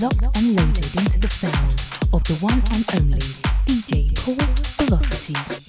locked and loaded into the sound of the one and only DJ Paul Velocity.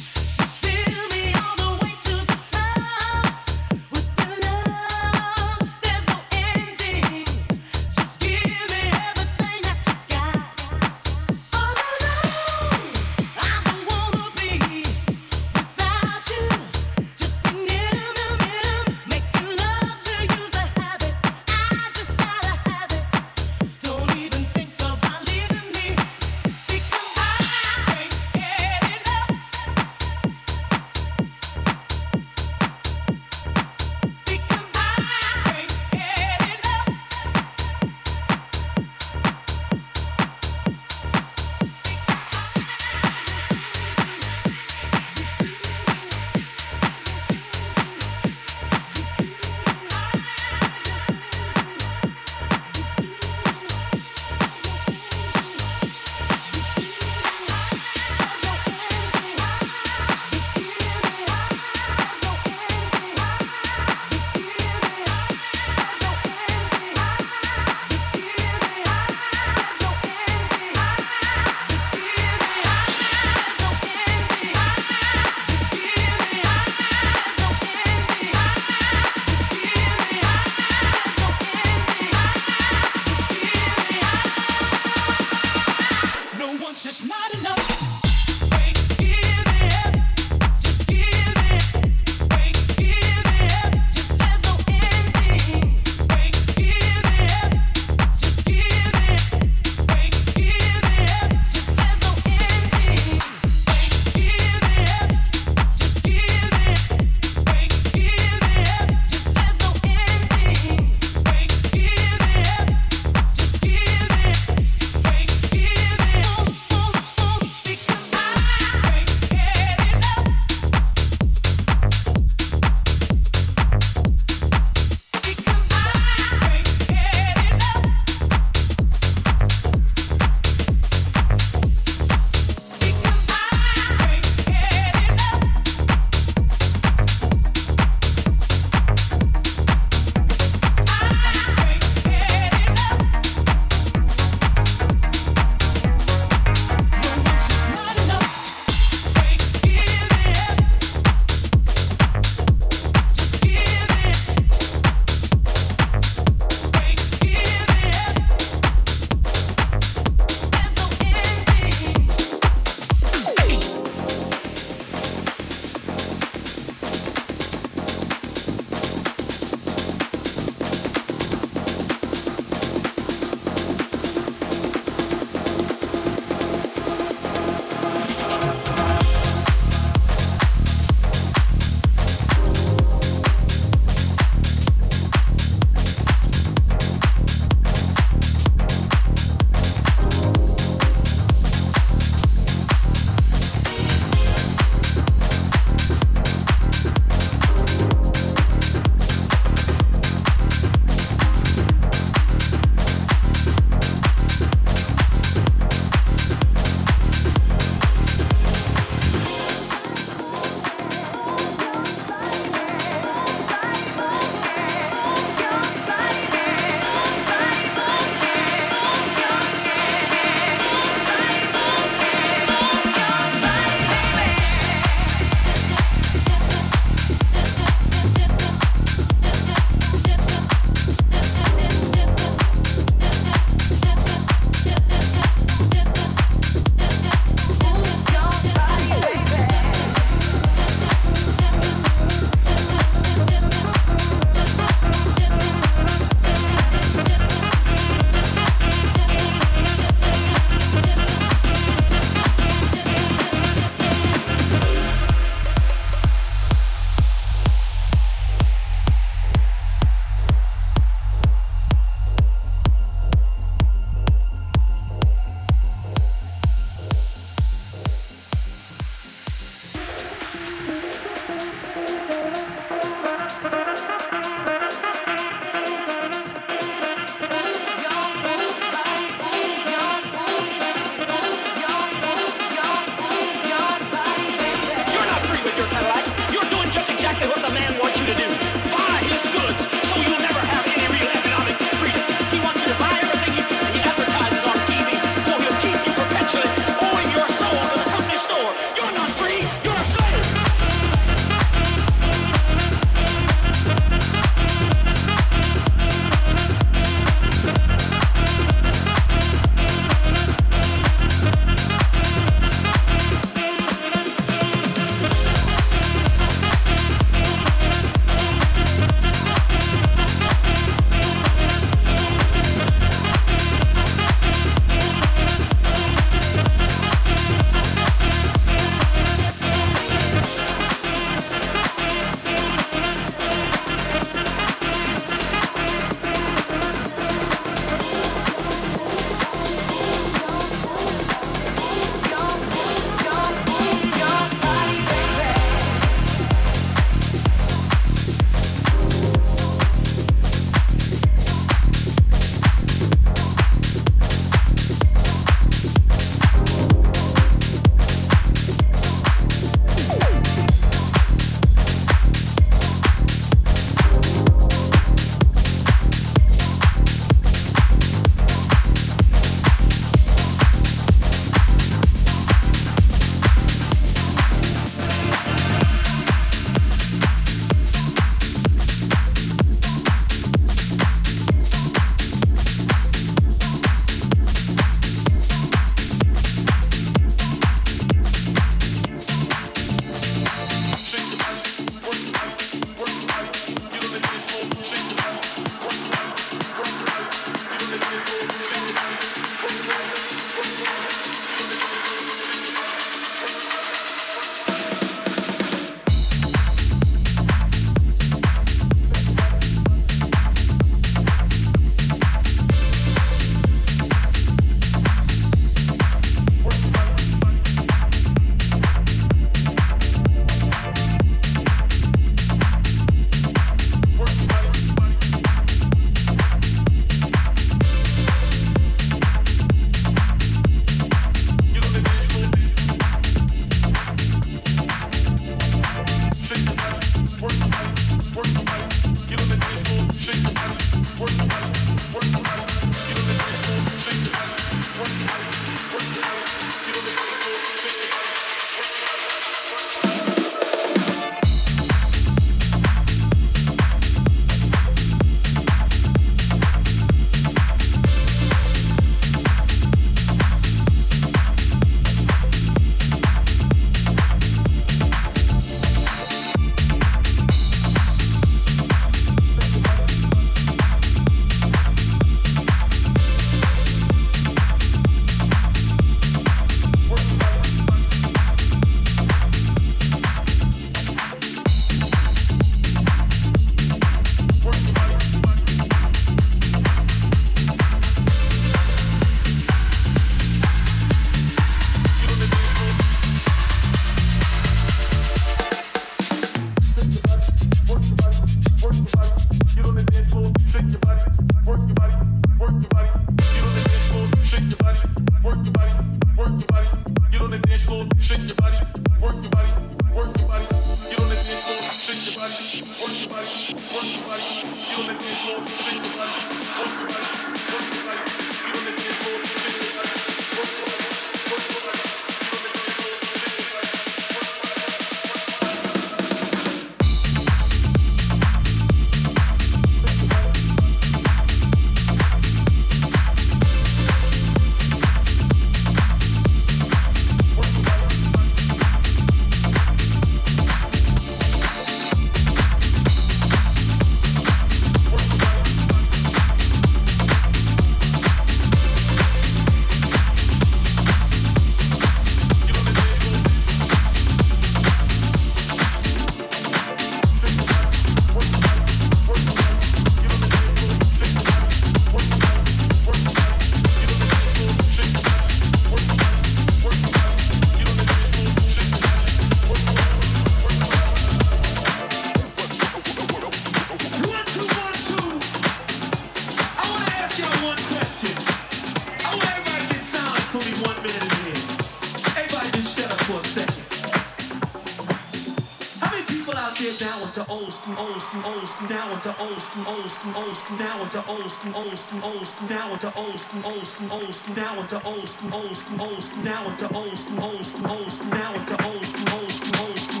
school, old school, old school, now into old school, old school, old school, now into old school, old school, old school, now into old school, old school, old school, now into old school, old school, old school, now into old school, old school, old school, now into old school, old school, old school.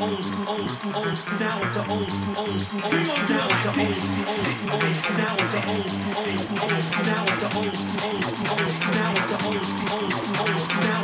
old school, old school, old school, now with the old school, old school, old school, now with the old school, old school, old school, now with the old school, old school, old school, now with the old school, old school, old school, now with the old school, old school, old school, now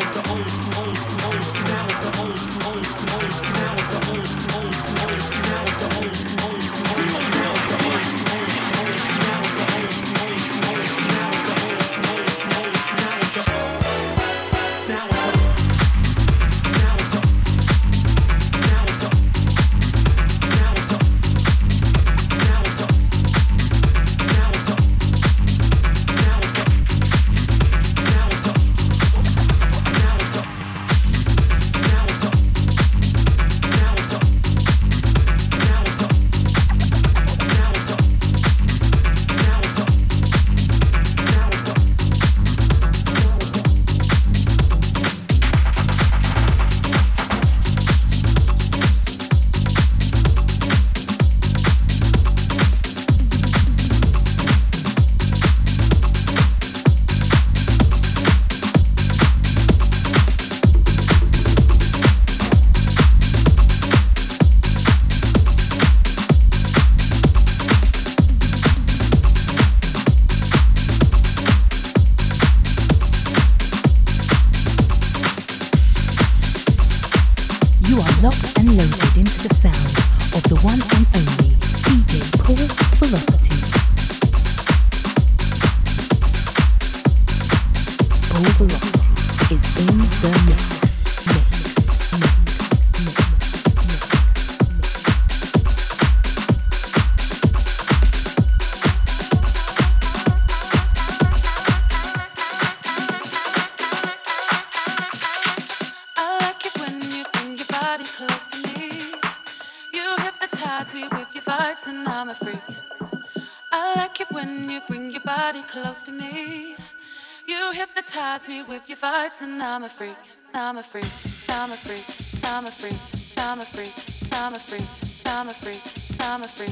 cops and I'm a freak. I'm a freak. I'm a freak. I'm a freak. I'm a freak. I'm a freak. I'm a freak. I'm a freak.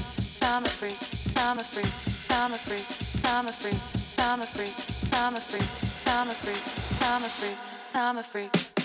I'm a freak. I'm a freak. I'm a freak. I'm a freak. I'm a freak. I'm a freak. I'm a freak. I'm a freak. I'm a freak.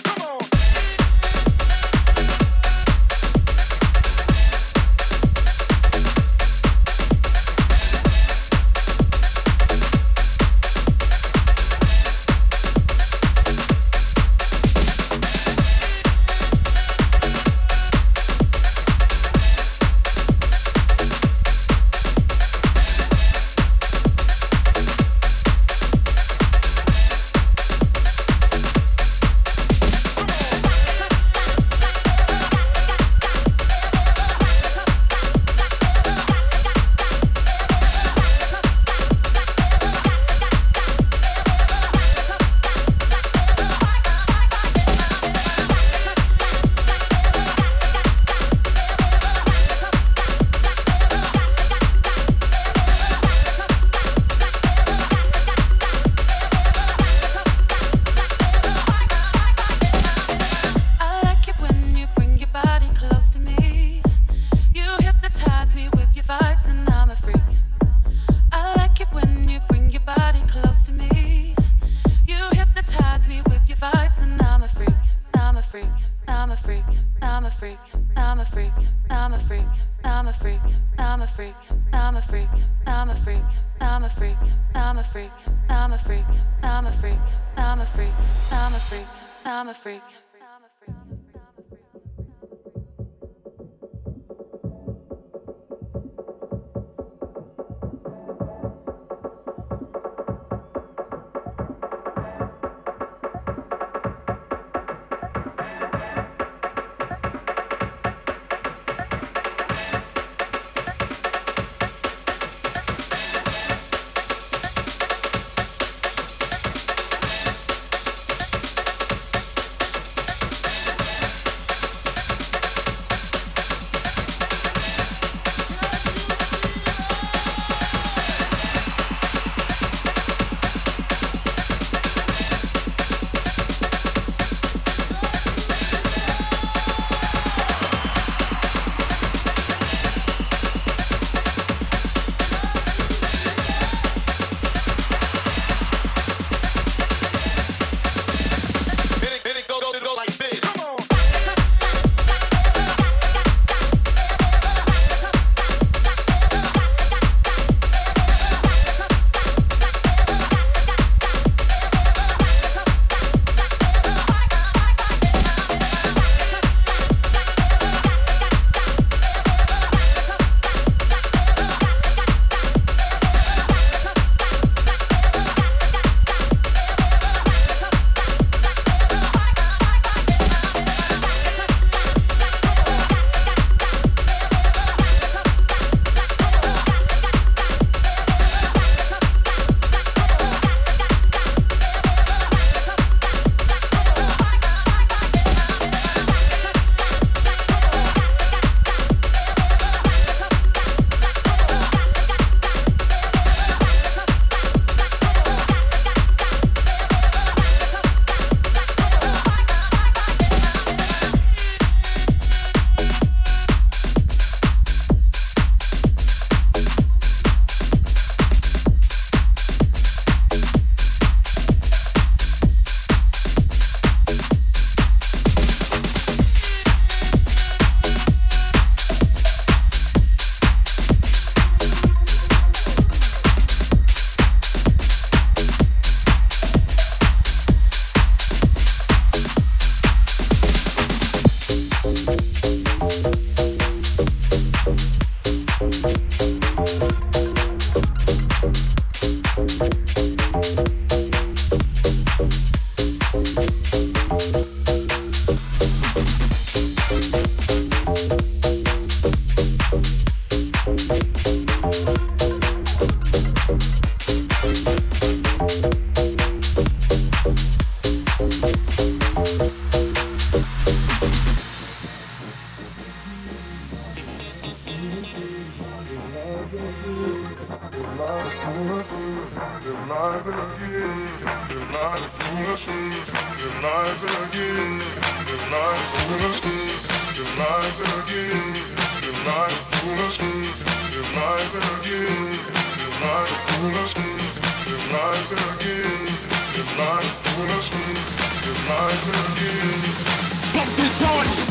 Fuck this party!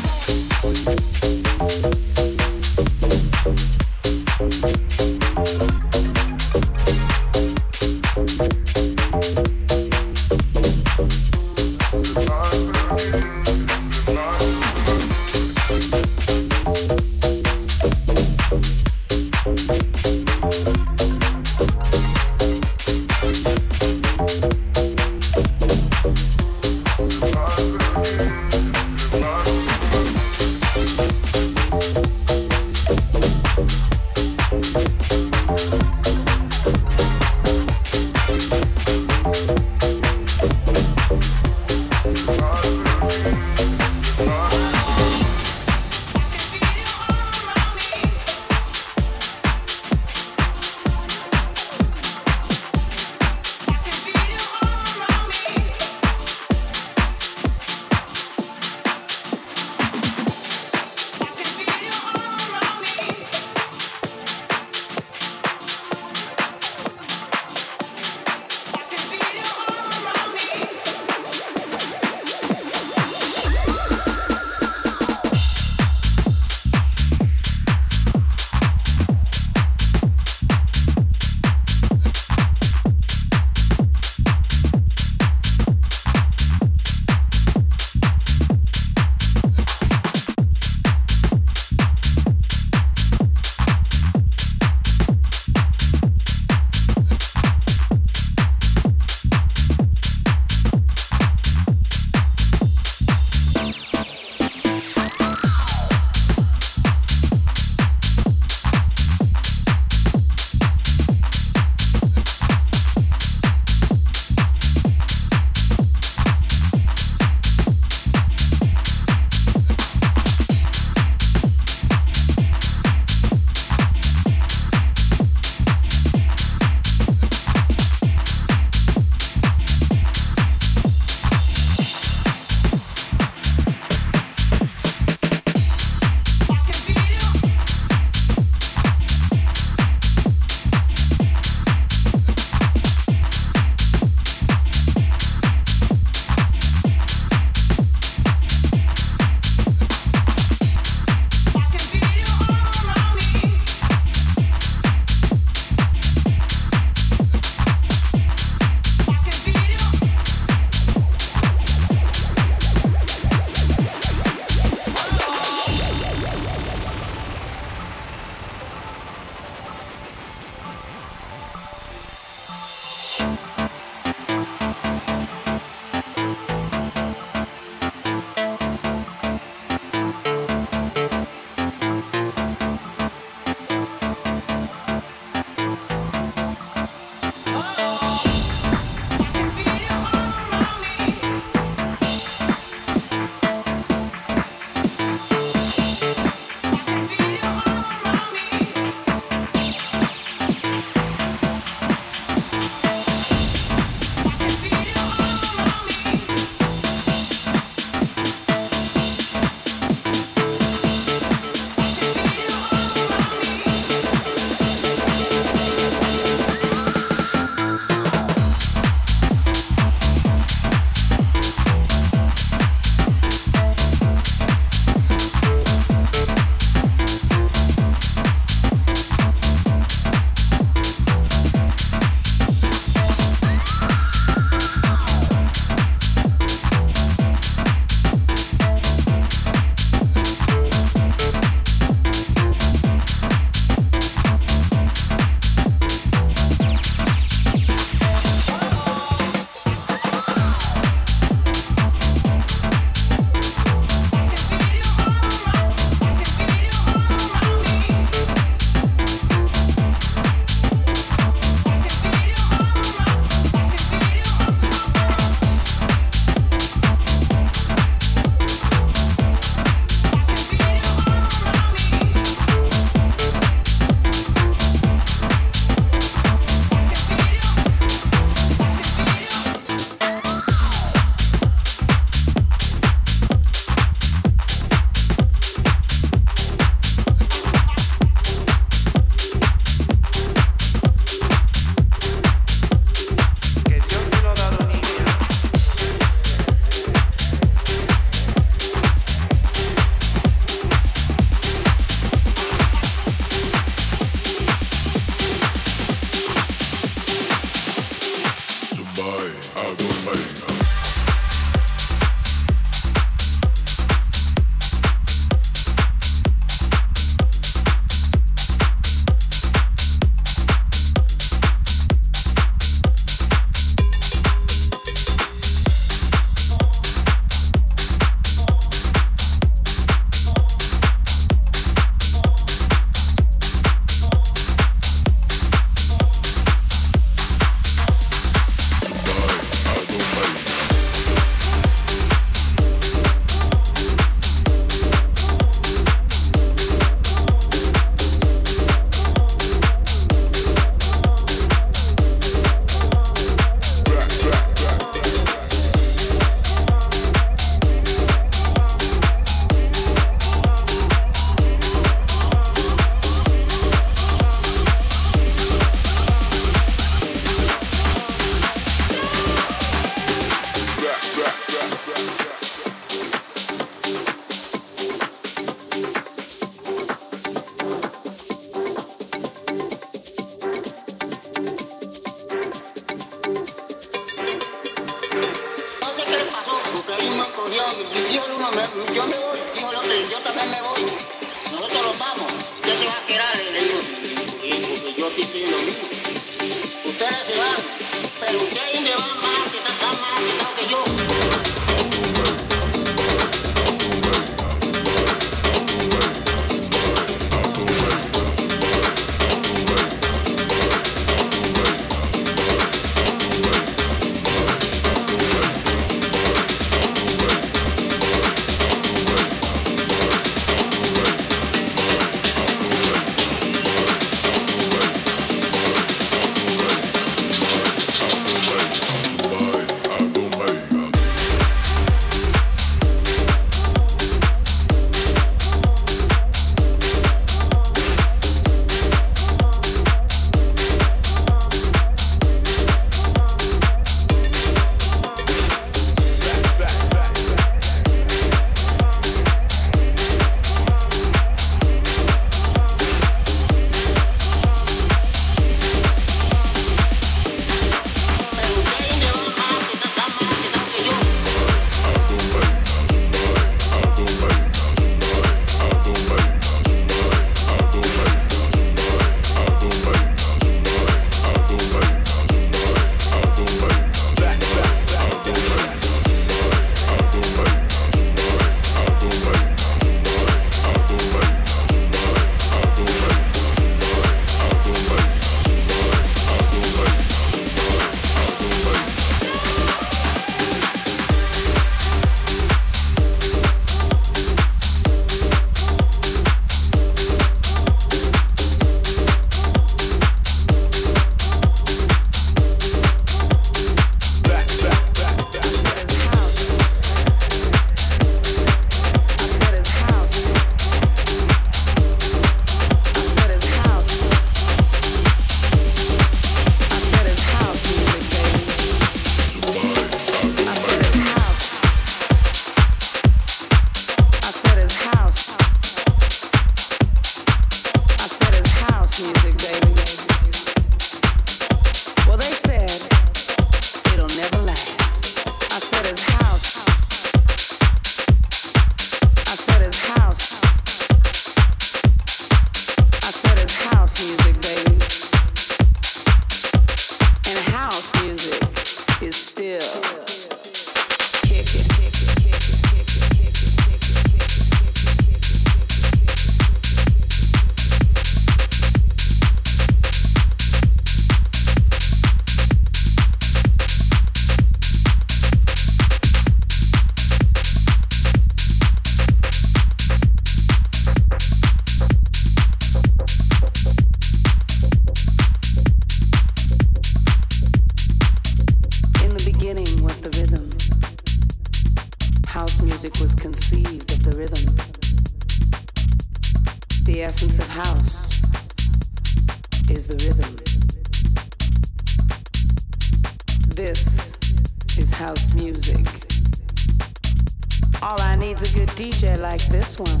I needs a good DJ like this one.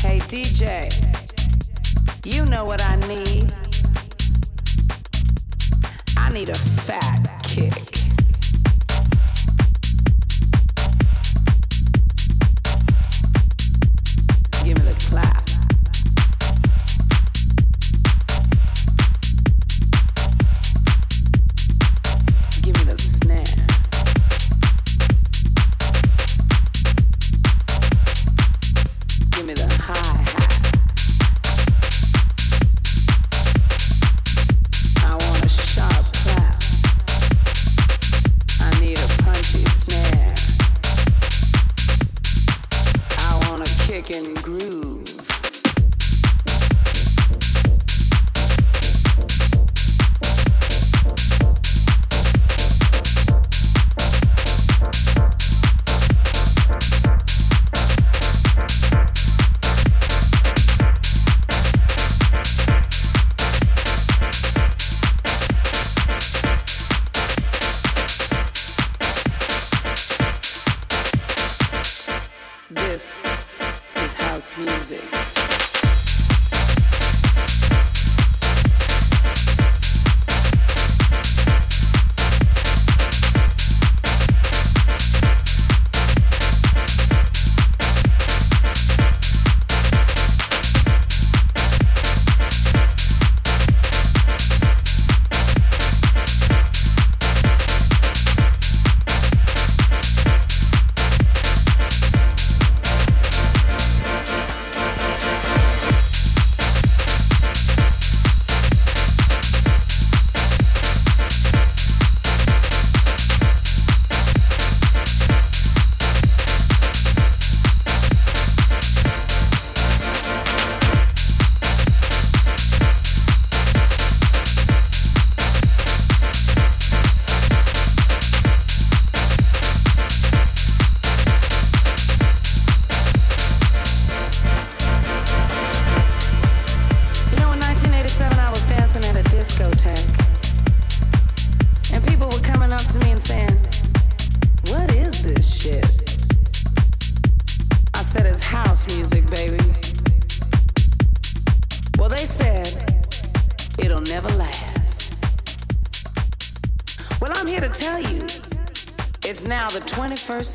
Hey DJ, you know what I need. I need a fat kick.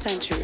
Century,